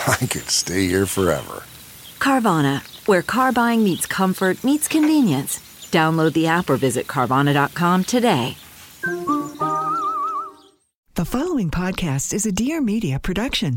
I could stay here forever. Carvana, where car buying meets comfort, meets convenience. Download the app or visit Carvana.com today. The following podcast is a Dear Media production.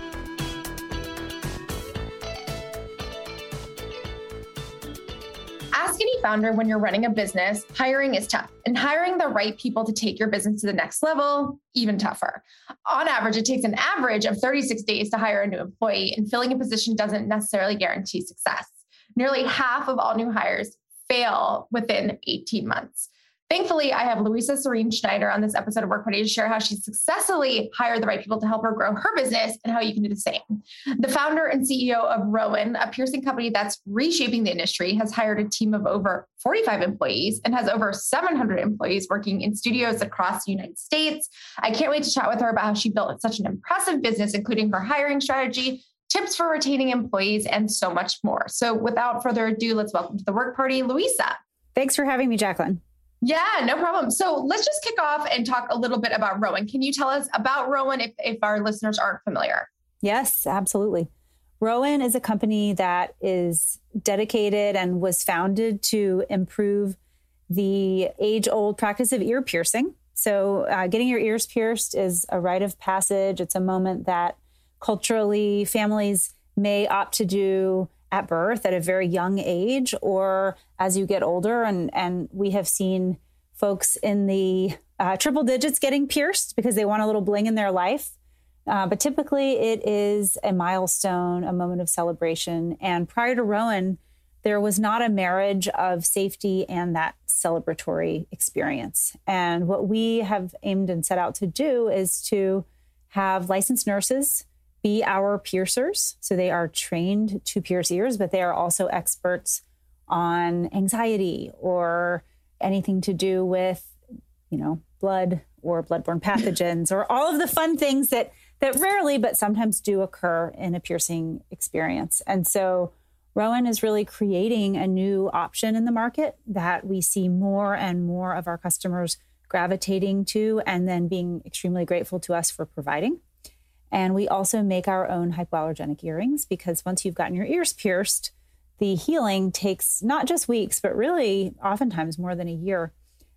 Founder when you're running a business, hiring is tough. And hiring the right people to take your business to the next level, even tougher. On average, it takes an average of 36 days to hire a new employee, and filling a position doesn't necessarily guarantee success. Nearly half of all new hires fail within 18 months. Thankfully, I have Louisa Serene Schneider on this episode of Work Party to share how she successfully hired the right people to help her grow her business and how you can do the same. The founder and CEO of Rowan, a piercing company that's reshaping the industry, has hired a team of over 45 employees and has over 700 employees working in studios across the United States. I can't wait to chat with her about how she built such an impressive business, including her hiring strategy, tips for retaining employees, and so much more. So, without further ado, let's welcome to the work party, Louisa. Thanks for having me, Jaclyn. Yeah, no problem. So let's just kick off and talk a little bit about Rowan. Can you tell us about Rowan if, if our listeners aren't familiar? Yes, absolutely. Rowan is a company that is dedicated and was founded to improve the age old practice of ear piercing. So, uh, getting your ears pierced is a rite of passage. It's a moment that culturally families may opt to do at birth at a very young age or as you get older. And, and we have seen folks in the uh, triple digits getting pierced because they want a little bling in their life. Uh, but typically, it is a milestone, a moment of celebration. And prior to Rowan, there was not a marriage of safety and that celebratory experience. And what we have aimed and set out to do is to have licensed nurses be our piercers. So they are trained to pierce ears, but they are also experts on anxiety or anything to do with, you know, blood or bloodborne pathogens or all of the fun things that that rarely but sometimes do occur in a piercing experience. And so Rowan is really creating a new option in the market that we see more and more of our customers gravitating to and then being extremely grateful to us for providing. And we also make our own hypoallergenic earrings because once you've gotten your ears pierced, the healing takes not just weeks, but really oftentimes more than a year.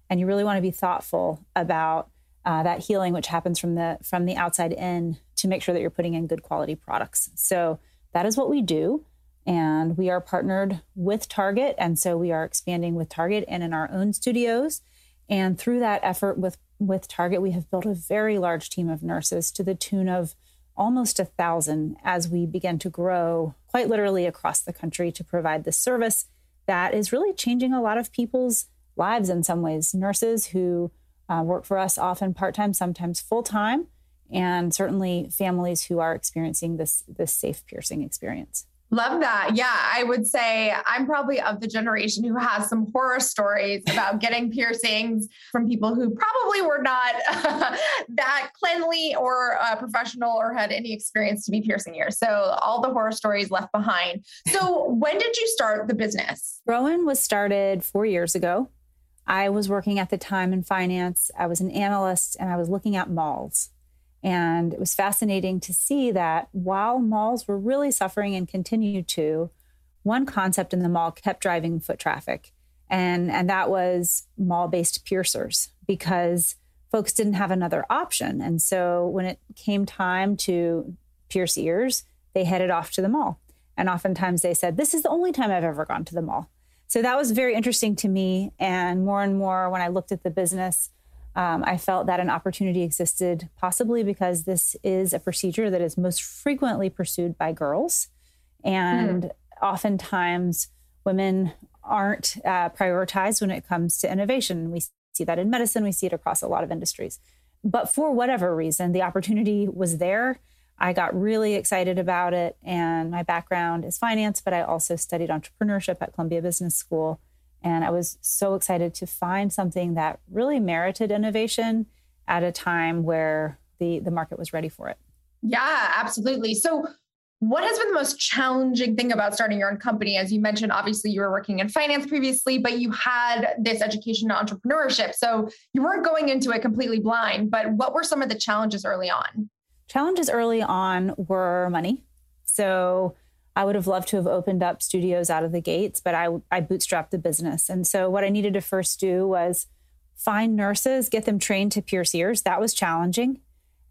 And you really want to be thoughtful about uh, that healing, which happens from the from the outside in, to make sure that you're putting in good quality products. So that is what we do, and we are partnered with Target, and so we are expanding with Target and in our own studios. And through that effort with with Target, we have built a very large team of nurses to the tune of almost a thousand as we begin to grow quite literally across the country to provide this service that is really changing a lot of people's lives in some ways. Nurses who uh, work for us often part time, sometimes full time, and certainly families who are experiencing this this safe piercing experience. Love that. Yeah, I would say I'm probably of the generation who has some horror stories about getting piercings from people who probably were not that cleanly or uh, professional or had any experience to be piercing ears. So all the horror stories left behind. So when did you start the business? Rowan was started four years ago. I was working at the time in finance. I was an analyst and I was looking at malls. And it was fascinating to see that while malls were really suffering and continue to, one concept in the mall kept driving foot traffic. And, and that was mall based piercers because folks didn't have another option. And so when it came time to pierce ears, they headed off to the mall. And oftentimes they said, This is the only time I've ever gone to the mall. So that was very interesting to me. And more and more, when I looked at the business, um, I felt that an opportunity existed, possibly because this is a procedure that is most frequently pursued by girls. And mm. oftentimes, women aren't uh, prioritized when it comes to innovation. We see that in medicine, we see it across a lot of industries. But for whatever reason, the opportunity was there. I got really excited about it. And my background is finance, but I also studied entrepreneurship at Columbia Business School. And I was so excited to find something that really merited innovation at a time where the, the market was ready for it. Yeah, absolutely. So, what has been the most challenging thing about starting your own company? As you mentioned, obviously you were working in finance previously, but you had this education in entrepreneurship. So you weren't going into it completely blind. But what were some of the challenges early on? Challenges early on were money. So I would have loved to have opened up studios out of the gates, but I, I bootstrapped the business. And so what I needed to first do was find nurses, get them trained to pierce ears. That was challenging.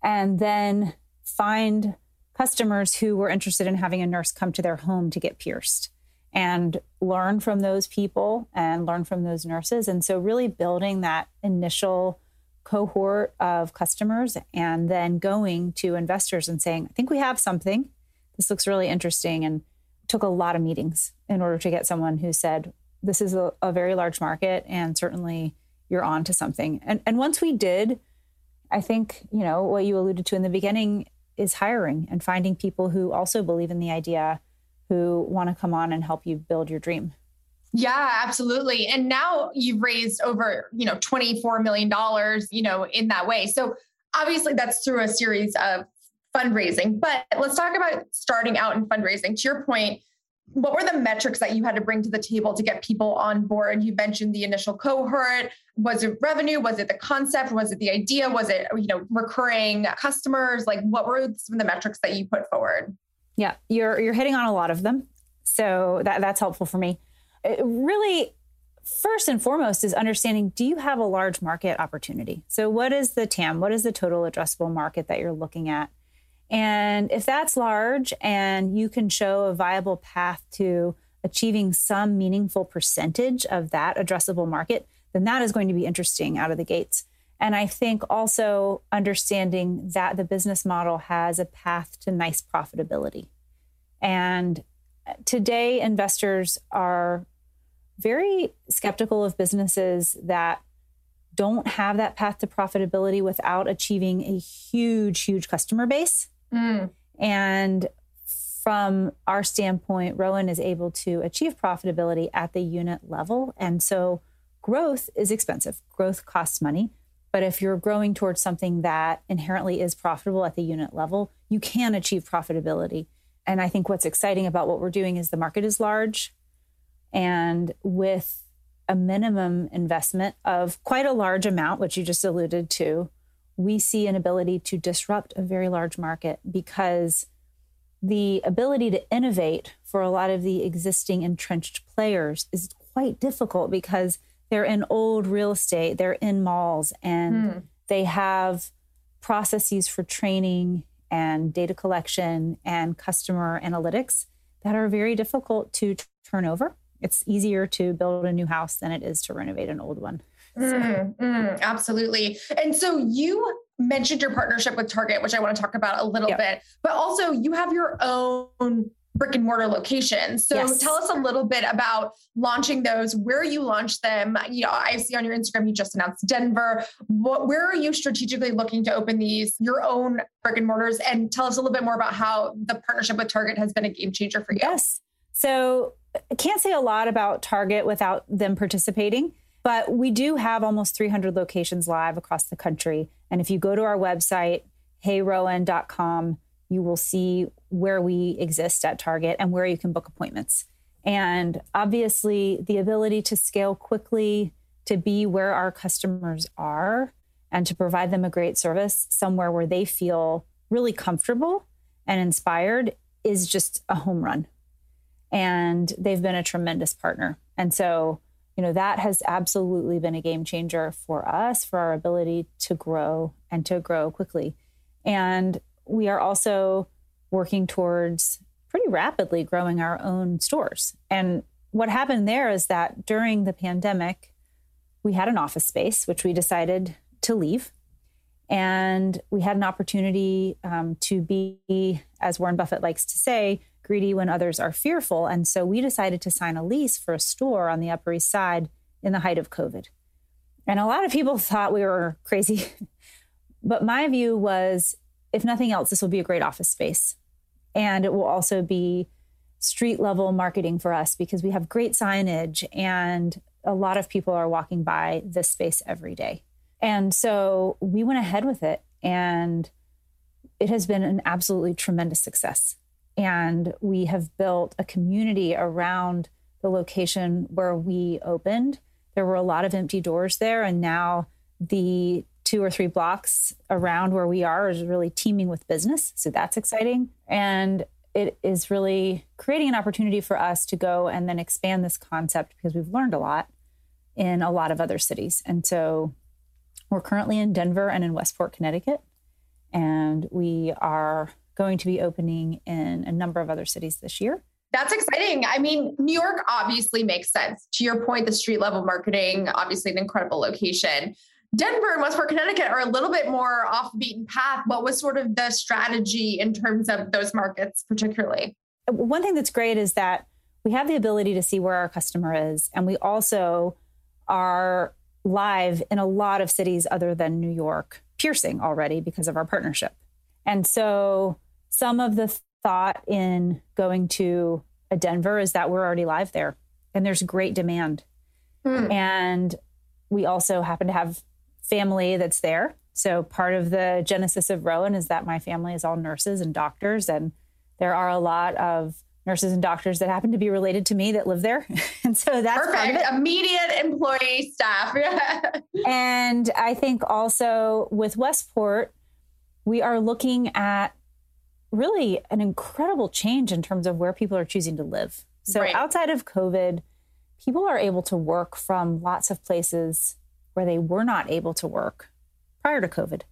And then find customers who were interested in having a nurse come to their home to get pierced and learn from those people and learn from those nurses. And so, really building that initial cohort of customers and then going to investors and saying, I think we have something this looks really interesting and took a lot of meetings in order to get someone who said this is a, a very large market and certainly you're on to something and and once we did i think you know what you alluded to in the beginning is hiring and finding people who also believe in the idea who want to come on and help you build your dream yeah, absolutely. And now you've raised over, you know, 24 million dollars, you know, in that way. So obviously that's through a series of fundraising. But let's talk about starting out in fundraising. To your point, what were the metrics that you had to bring to the table to get people on board? You mentioned the initial cohort. Was it revenue? Was it the concept? Was it the idea? Was it you know recurring customers? Like what were some of the metrics that you put forward? Yeah, you're you're hitting on a lot of them, so that that's helpful for me. It really, first and foremost, is understanding: Do you have a large market opportunity? So, what is the TAM? What is the total addressable market that you're looking at? And if that's large and you can show a viable path to achieving some meaningful percentage of that addressable market, then that is going to be interesting out of the gates. And I think also understanding that the business model has a path to nice profitability. And today, investors are very skeptical of businesses that don't have that path to profitability without achieving a huge, huge customer base. Mm. And from our standpoint, Rowan is able to achieve profitability at the unit level. And so growth is expensive, growth costs money. But if you're growing towards something that inherently is profitable at the unit level, you can achieve profitability. And I think what's exciting about what we're doing is the market is large. And with a minimum investment of quite a large amount, which you just alluded to, we see an ability to disrupt a very large market because the ability to innovate for a lot of the existing entrenched players is quite difficult because they're in old real estate, they're in malls, and hmm. they have processes for training and data collection and customer analytics that are very difficult to turn over. It's easier to build a new house than it is to renovate an old one. Mm, mm, absolutely. And so you mentioned your partnership with Target, which I want to talk about a little yep. bit, but also you have your own brick and mortar locations. So Yes. tell us a little bit about launching those, where you launched them. You know, I see on your Instagram you just announced Denver. What, where are you strategically looking to open these your own brick and mortars? And tell us a little bit more about how the partnership with Target has been a game changer for you. Yes. So I can't say a lot about Target without them participating, but we do have almost 300 locations live across the country. And if you go to our website, heyrowan.com, you will see where we exist at Target and where you can book appointments. And obviously, the ability to scale quickly, to be where our customers are, and to provide them a great service somewhere where they feel really comfortable and inspired is just a home run and they've been a tremendous partner. And so, you know, that has absolutely been a game changer for us for our ability to grow and to grow quickly. And we are also working towards pretty rapidly growing our own stores. And what happened there is that during the pandemic, we had an office space, which we decided to leave. And we had an opportunity um, to be, as Warren Buffett likes to say, greedy when others are fearful. And so we decided to sign a lease for a store on the Upper East Side in the height of COVID. And a lot of people thought we were crazy. but my view was if nothing else, this will be a great office space. And it will also be street level marketing for us because we have great signage and a lot of people are walking by this space every day. And so we went ahead with it and it has been an absolutely tremendous success. And we have built a community around the location where we opened. There were a lot of empty doors there. And now the two or three blocks around where we are is really teeming with business. So that's exciting. And it is really creating an opportunity for us to go and then expand this concept because we've learned a lot in a lot of other cities. And so we're currently in Denver and in Westport, Connecticut. And we are going to be opening in a number of other cities this year. That's exciting. I mean, New York obviously makes sense. To your point, the street level marketing, obviously an incredible location. Denver and Westport, Connecticut are a little bit more off the beaten path. What was sort of the strategy in terms of those markets, particularly? One thing that's great is that we have the ability to see where our customer is. And we also are live in a lot of cities other than New York, piercing already because of our partnership. And so some of the thought in going to a Denver is that we're already live there and there's great demand. Hmm. And we also happen to have family that's there. So part of the genesis of Rowan is that my family is all nurses and doctors and there are a lot of nurses and doctors that happen to be related to me that live there. and so that's part of Perfect. Immediate employee staff. And I think also with Westport, we are looking at really an incredible change in terms of where people are choosing to live. So Right. outside of COVID, people are able to work from lots of places where they were not able to work prior to COVID.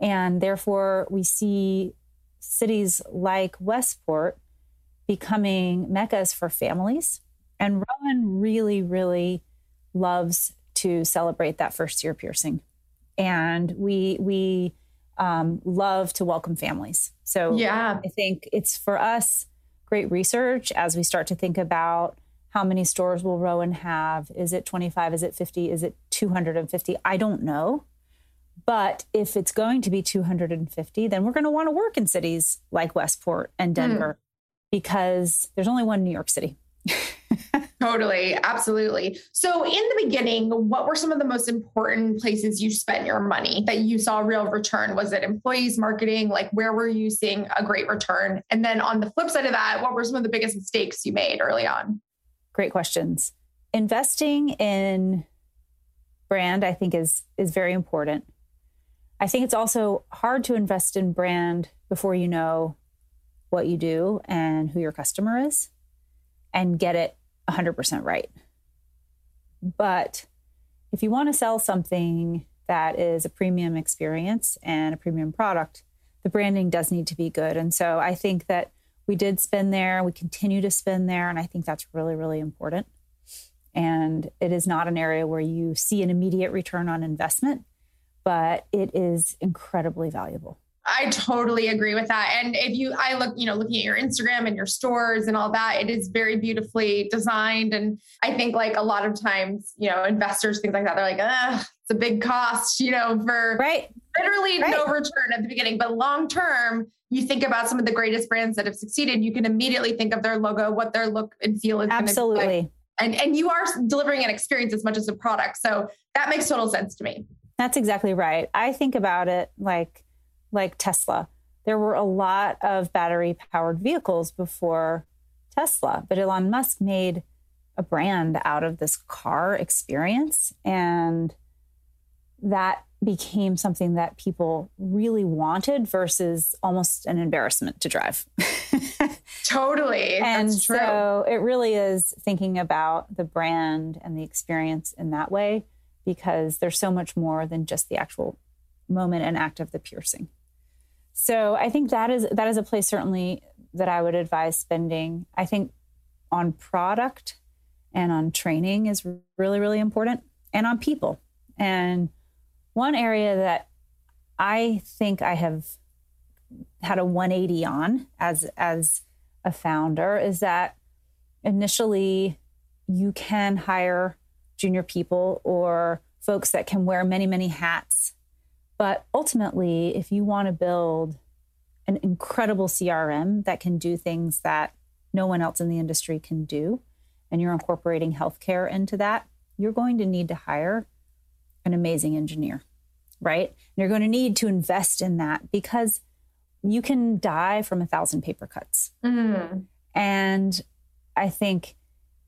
And therefore, we see cities like Westport becoming meccas for families. And Rowan really, really loves to celebrate that first year piercing. And we we um, love to welcome families. So yeah. I think it's for us great research as we start to think about how many stores will Rowan have? Is it 25? Is it 50? Is it 250? I don't know. But if it's going to be 250, then we're going to want to work in cities like Westport and Denver because there's only one New York City. Totally, absolutely. So, in the beginning, what were some of the most important places you spent your money that you saw real return? Was it employees, marketing? Like, where were you seeing a great return? And then on the flip side of that, what were some of the biggest mistakes you made early on? Great questions. Investing in brand, I think, is is very important. I think it's also hard to invest in brand before you know what you do and who your customer is and get it 100% right. But if you want to sell something that is a premium experience and a premium product, the branding does need to be good. And so I think that we did spend there, we continue to spend there, and I think that's really, really important. And it is not an area where you see an immediate return on investment, but it is incredibly valuable. I totally agree with that. And if you, I look, you know, looking at your Instagram and your stores and all that, it is very beautifully designed. And I think like a lot of times, you know, investors, things like that, they're like, ah, it's a big cost, you know, for right. literally right. no return at the beginning. But long term, you think about some of the greatest brands that have succeeded, you can immediately think of their logo, what their look and feel is. Absolutely. And, and you are delivering an experience as much as a product. So that makes total sense to me. That's exactly right. I think about it like, like Tesla. There were a lot of battery powered vehicles before Tesla, but Elon Musk made a brand out of this car experience. And that became something that people really wanted versus almost an embarrassment to drive. totally. And so it really is thinking about the brand and the experience in that way because there's so much more than just the actual moment and act of the piercing. So I think that is that is a place certainly that I would advise spending. I think on product and on training is really really important and on people. And one area that I think I have had a 180 on as as a founder is that initially you can hire junior people or folks that can wear many many hats but ultimately, if you want to build an incredible CRM that can do things that no one else in the industry can do, and you're incorporating healthcare into that, you're going to need to hire an amazing engineer, right? And you're going to need to invest in that because you can die from a thousand paper cuts. Mm. And I think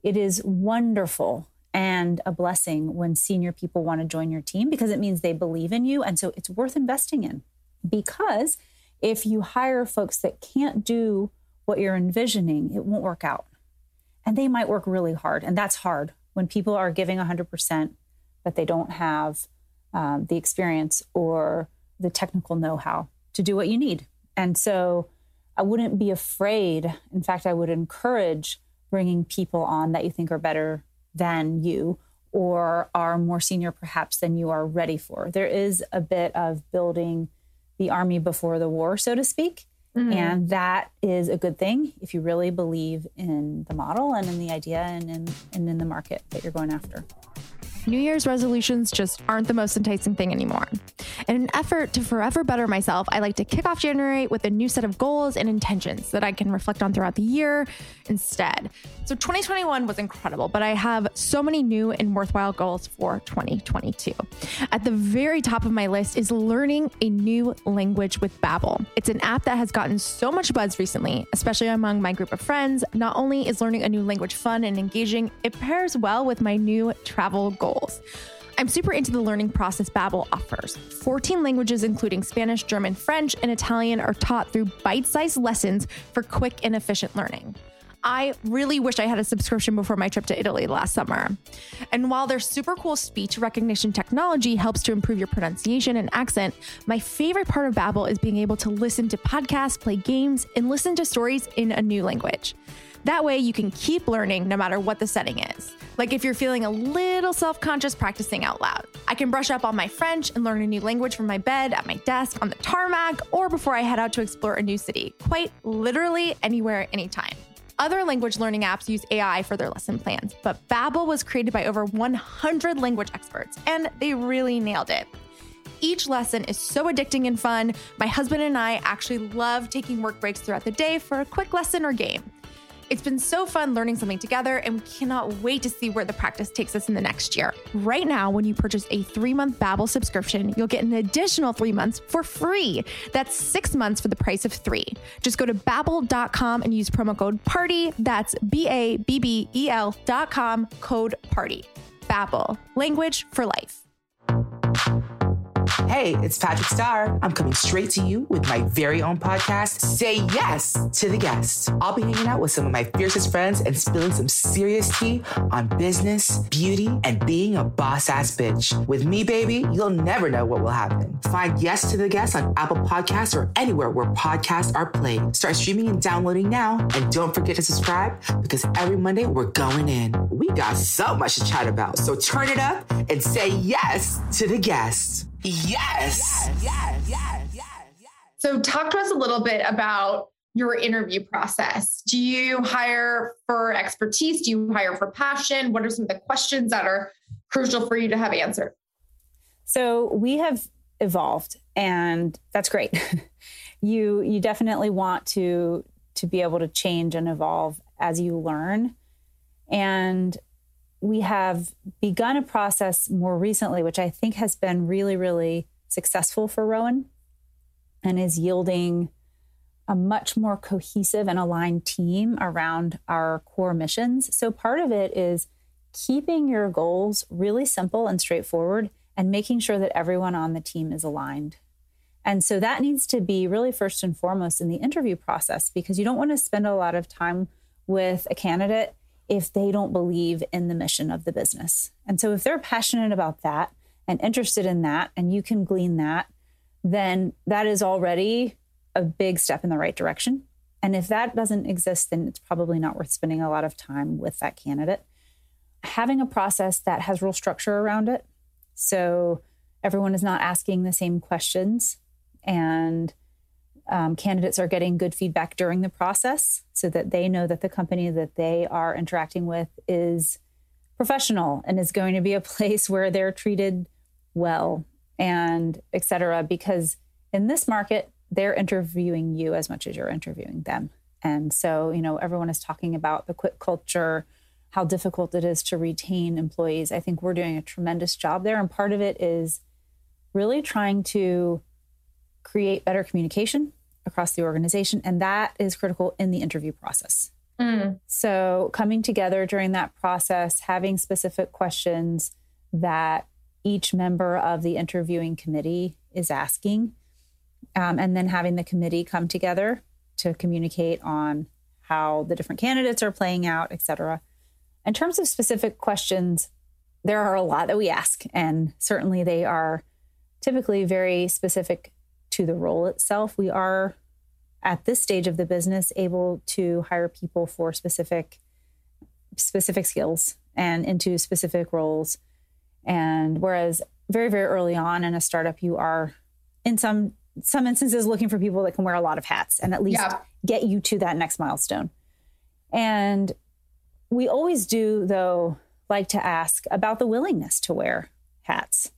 it is wonderful and a blessing when senior people want to join your team because it means they believe in you. And so it's worth investing in. Because if you hire folks that can't do what you're envisioning, it won't work out. And they might work really hard. And that's hard when people are giving 100%, but they don't have um, the experience or the technical know how to do what you need. And so I wouldn't be afraid. In fact, I would encourage bringing people on that you think are better than you or are more senior perhaps than you are ready for. There is a bit of building the army before the war, so to speak. Mm-hmm. And that is a good thing if you really believe in the model and in the idea and in, and in the market that you're going after. New Year's resolutions just aren't the most enticing thing anymore. In an effort to forever better myself, I like to kick off January with a new set of goals and intentions that I can reflect on throughout the year instead. So 2021 was incredible, but I have so many new and worthwhile goals for 2022. At the very top of my list is learning a new language with Babbel. It's an app that has gotten so much buzz recently, especially among my group of friends. Not only is learning a new language fun and engaging, it pairs well with my new travel goals goals. I'm super into the learning process Babbel offers. 14 languages including Spanish, German, French, and Italian are taught through bite-sized lessons for quick and efficient learning. I really wish I had a subscription before my trip to Italy last summer. And while their super cool speech recognition technology helps to improve your pronunciation and accent, my favorite part of Babbel is being able to listen to podcasts, play games, and listen to stories in a new language. That way, you can keep learning no matter what the setting is. Like if you're feeling a little self conscious practicing out loud, I can brush up on my French and learn a new language from my bed, at my desk, on the tarmac, or before I head out to explore a new city. Quite literally anywhere, anytime. Other language learning apps use AI for their lesson plans, but Babbel was created by over 100 language experts, and they really nailed it. Each lesson is so addicting and fun. My husband and I actually love taking work breaks throughout the day for a quick lesson or game. It's been so fun learning something together, and we cannot wait to see where the practice takes us in the next year. Right now, when you purchase a three month Babbel subscription, you'll get an additional three months for free. That's six months for the price of three. Just go to babbel.com and use promo code PARTY. That's B A B B E L.com, code PARTY. Babbel, language for life. Hey, it's Patrick Starr. I'm coming straight to you with my very own podcast, Say Yes to the Guest. I'll be hanging out with some of my fiercest friends and spilling some serious tea on business, beauty, and being a boss ass bitch. With me, baby, you'll never know what will happen. Find Yes to the Guest on Apple Podcasts or anywhere where podcasts are played. Start streaming and downloading now. And don't forget to subscribe because every Monday we're going in. We got so much to chat about. So turn it up and say yes to the guest. Yes. Yes. Yes. Yes. yes. So, talk to us a little bit about your interview process. Do you hire for expertise? Do you hire for passion? What are some of the questions that are crucial for you to have answered? So, we have evolved and that's great. you you definitely want to to be able to change and evolve as you learn. And we have begun a process more recently, which I think has been really, really successful for Rowan and is yielding a much more cohesive and aligned team around our core missions. So part of it is keeping your goals really simple and straightforward and making sure that everyone on the team is aligned. And so that needs to be really first and foremost in the interview process because you don't want to spend a lot of time with a candidate if they don't believe in the mission of the business. And so if they're passionate about that and interested in that, and you can glean that, then that is already a big step in the right direction. And if that doesn't exist, then it's probably not worth spending a lot of time with that candidate. Having a process that has real structure around it. So everyone is not asking the same questions and um, candidates are getting good feedback during the process so that they know that the company that they are interacting with is professional and is going to be a place where they're treated well and et cetera. Because in this market, they're interviewing you as much as you're interviewing them. And so, you know, everyone is talking about the quit culture, how difficult it is to retain employees. I think we're doing a tremendous job there. And part of it is really trying to create better communication across the organization. And that is critical in the interview process. Mm. So, coming together during that process, having specific questions that each member of the interviewing committee is asking, um, and then having the committee come together to communicate on how the different candidates are playing out, et cetera. In terms of specific questions, there are a lot that we ask, and certainly they are typically very specific to the role itself. We are at this stage of the business able to hire people for specific specific skills and into specific roles. And whereas very very early on in a startup you are in some some instances looking for people that can wear a lot of hats and at least yeah. get you to that next milestone. And we always do though like to ask about the willingness to wear hats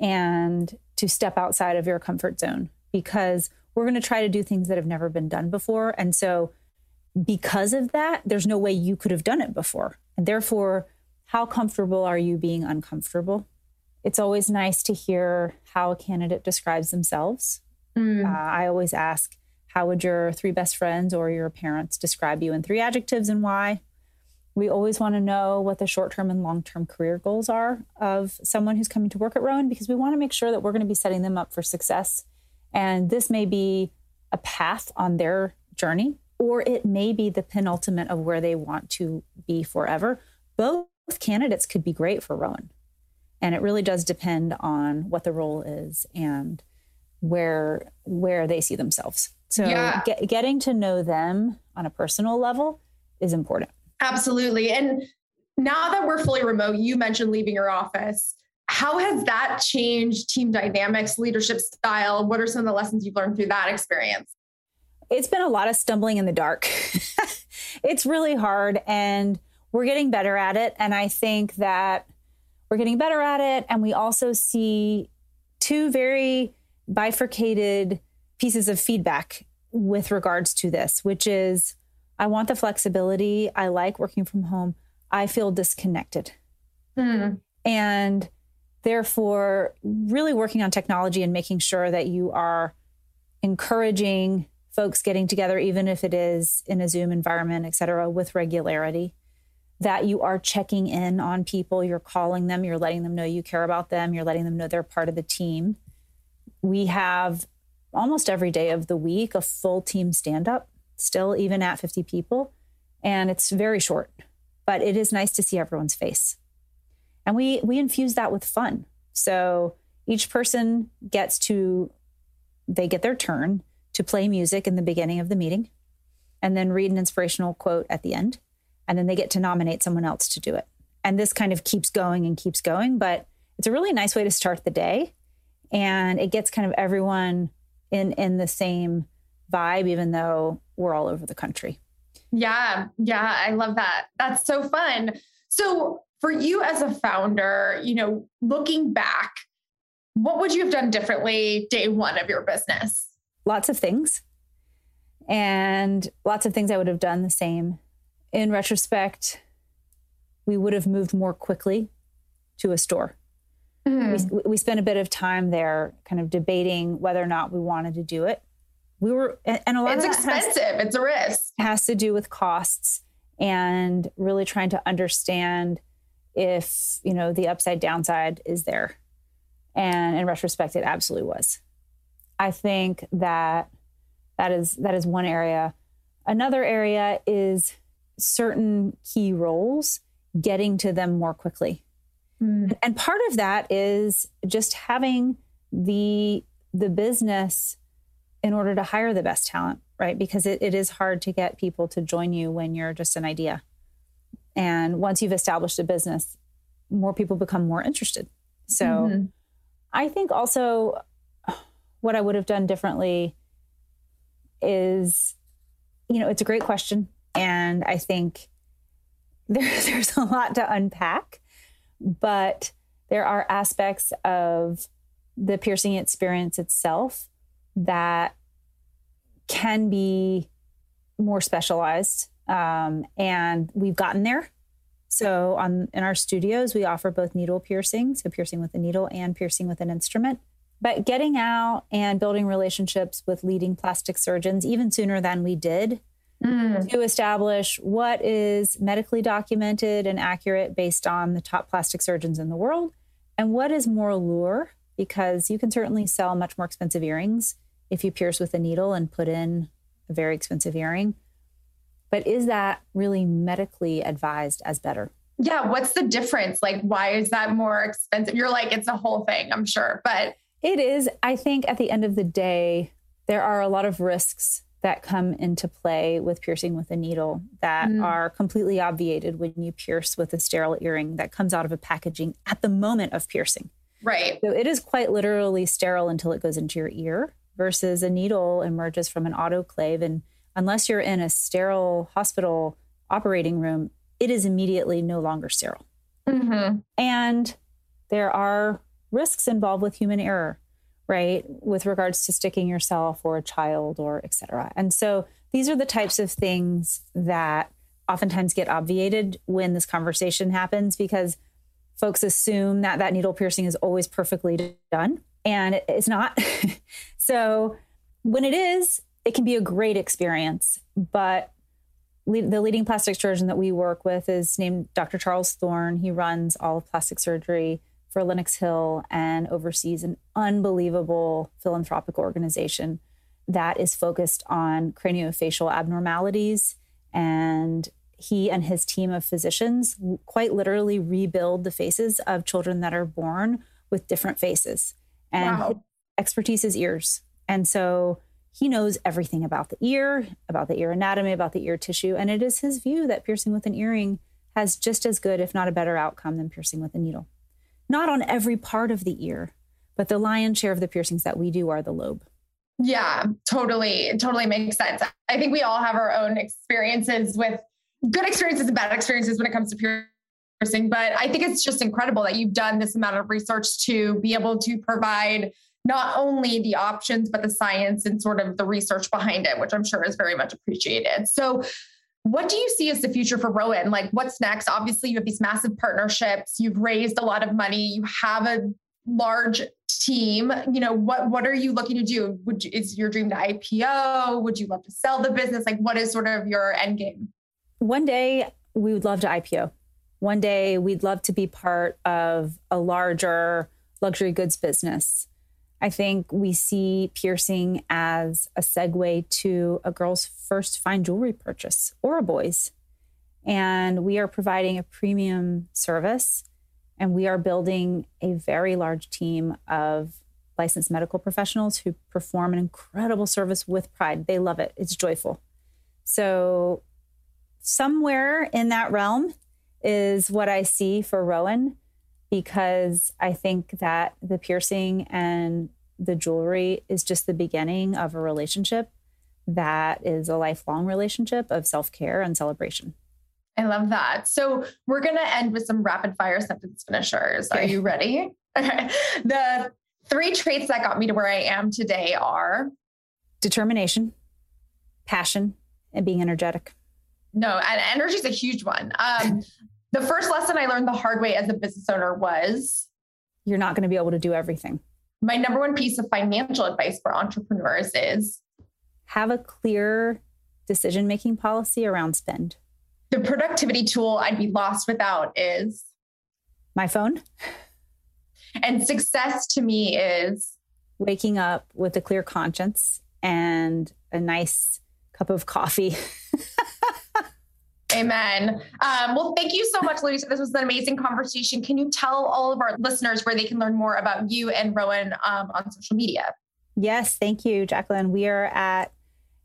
and to step outside of your comfort zone because we're going to try to do things that have never been done before. And so, because of that, there's no way you could have done it before. And therefore, how comfortable are you being uncomfortable? It's always nice to hear how a candidate describes themselves. Mm. Uh, I always ask, how would your three best friends or your parents describe you in three adjectives and why? We always want to know what the short term and long term career goals are of someone who's coming to work at Rowan because we want to make sure that we're going to be setting them up for success. And this may be a path on their journey, or it may be the penultimate of where they want to be forever. Both candidates could be great for Rowan. And it really does depend on what the role is and where where they see themselves. So yeah. get, getting to know them on a personal level is important. Absolutely. And now that we're fully remote, you mentioned leaving your office. How has that changed team dynamics, leadership style? What are some of the lessons you've learned through that experience? It's been a lot of stumbling in the dark. it's really hard and we're getting better at it. And I think that we're getting better at it. And we also see two very bifurcated pieces of feedback with regards to this, which is I want the flexibility. I like working from home. I feel disconnected. Mm. And therefore, really working on technology and making sure that you are encouraging folks getting together, even if it is in a Zoom environment, et cetera, with regularity. That you are checking in on people, you're calling them, you're letting them know you care about them, you're letting them know they're part of the team. We have almost every day of the week a full team stand up still even at 50 people. And it's very short, but it is nice to see everyone's face. And we we infuse that with fun. So each person gets to they get their turn to play music in the beginning of the meeting and then read an inspirational quote at the end. And then they get to nominate someone else to do it. And this kind of keeps going and keeps going, but it's a really nice way to start the day. And it gets kind of everyone in in the same vibe, even though we're all over the country. Yeah, yeah, I love that. That's so fun. So, for you as a founder, you know, looking back, what would you have done differently day one of your business? Lots of things. And lots of things I would have done the same. In retrospect, we would have moved more quickly to a store. Mm. We, we spent a bit of time there kind of debating whether or not we wanted to do it. We were, and a lot it's of expensive. Has, it's a risk. Has to do with costs and really trying to understand if, you know, the upside downside is there. And in retrospect, it absolutely was. I think that that is that is one area. Another area is certain key roles getting to them more quickly. Mm. And part of that is just having the the business in order to hire the best talent, right? Because it, it is hard to get people to join you when you're just an idea. And once you've established a business, more people become more interested. So mm-hmm. I think also what I would have done differently is, you know, it's a great question. And I think there, there's a lot to unpack, but there are aspects of the piercing experience itself that can be more specialized. Um, and we've gotten there. So on in our studios, we offer both needle piercing, so piercing with a needle and piercing with an instrument. But getting out and building relationships with leading plastic surgeons even sooner than we did mm. to establish what is medically documented and accurate based on the top plastic surgeons in the world and what is more allure because you can certainly sell much more expensive earrings if you pierce with a needle and put in a very expensive earring. But is that really medically advised as better? Yeah. What's the difference? Like, why is that more expensive? You're like, it's a whole thing, I'm sure. But it is. I think at the end of the day, there are a lot of risks that come into play with piercing with a needle that mm. are completely obviated when you pierce with a sterile earring that comes out of a packaging at the moment of piercing. Right. So it is quite literally sterile until it goes into your ear versus a needle emerges from an autoclave. And unless you're in a sterile hospital operating room, it is immediately no longer sterile. Mm-hmm. And there are risks involved with human error right with regards to sticking yourself or a child or etc and so these are the types of things that oftentimes get obviated when this conversation happens because folks assume that that needle piercing is always perfectly done and it's not so when it is it can be a great experience but the leading plastic surgeon that we work with is named dr charles thorne he runs all of plastic surgery for Lenox Hill and oversees an unbelievable philanthropic organization that is focused on craniofacial abnormalities. And he and his team of physicians quite literally rebuild the faces of children that are born with different faces. And wow. expertise is ears. And so he knows everything about the ear, about the ear anatomy, about the ear tissue. And it is his view that piercing with an earring has just as good, if not a better outcome than piercing with a needle not on every part of the ear, but the lion's share of the piercings that we do are the lobe. Yeah, totally. It totally makes sense. I think we all have our own experiences with good experiences and bad experiences when it comes to piercing. But I think it's just incredible that you've done this amount of research to be able to provide not only the options, but the science and sort of the research behind it, which I'm sure is very much appreciated. So, what do you see as the future for Rowan? Like, what's next? Obviously, you have these massive partnerships. You've raised a lot of money. You have a large team. You know, what what are you looking to do? Would you, is your dream to IPO? Would you love to sell the business? Like, what is sort of your end game? One day we would love to IPO. One day we'd love to be part of a larger luxury goods business. I think we see piercing as a segue to a girl's first fine jewelry purchase or a boy's. And we are providing a premium service and we are building a very large team of licensed medical professionals who perform an incredible service with pride. They love it, it's joyful. So, somewhere in that realm is what I see for Rowan because I think that the piercing and the jewelry is just the beginning of a relationship that is a lifelong relationship of self care and celebration. I love that. So we're going to end with some rapid fire sentence finishers. Okay. Are you ready? Okay. The three traits that got me to where I am today are determination, passion, and being energetic. No, and energy is a huge one. Um, the first lesson I learned the hard way as a business owner was you're not going to be able to do everything. My number one piece of financial advice for entrepreneurs is have a clear decision making policy around spend. The productivity tool I'd be lost without is my phone. And success to me is waking up with a clear conscience and a nice cup of coffee. Amen. Um, well, thank you so much, Louisa. This was an amazing conversation. Can you tell all of our listeners where they can learn more about you and Rowan um, on social media? Yes, thank you, Jaclyn. We are at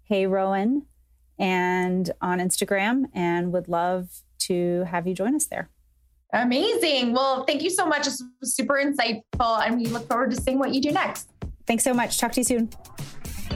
Hey Rowan and on Instagram and would love to have you join us there. Amazing. Well, thank you so much. This was super insightful, and we look forward to seeing what you do next. Thanks so much. Talk to you soon.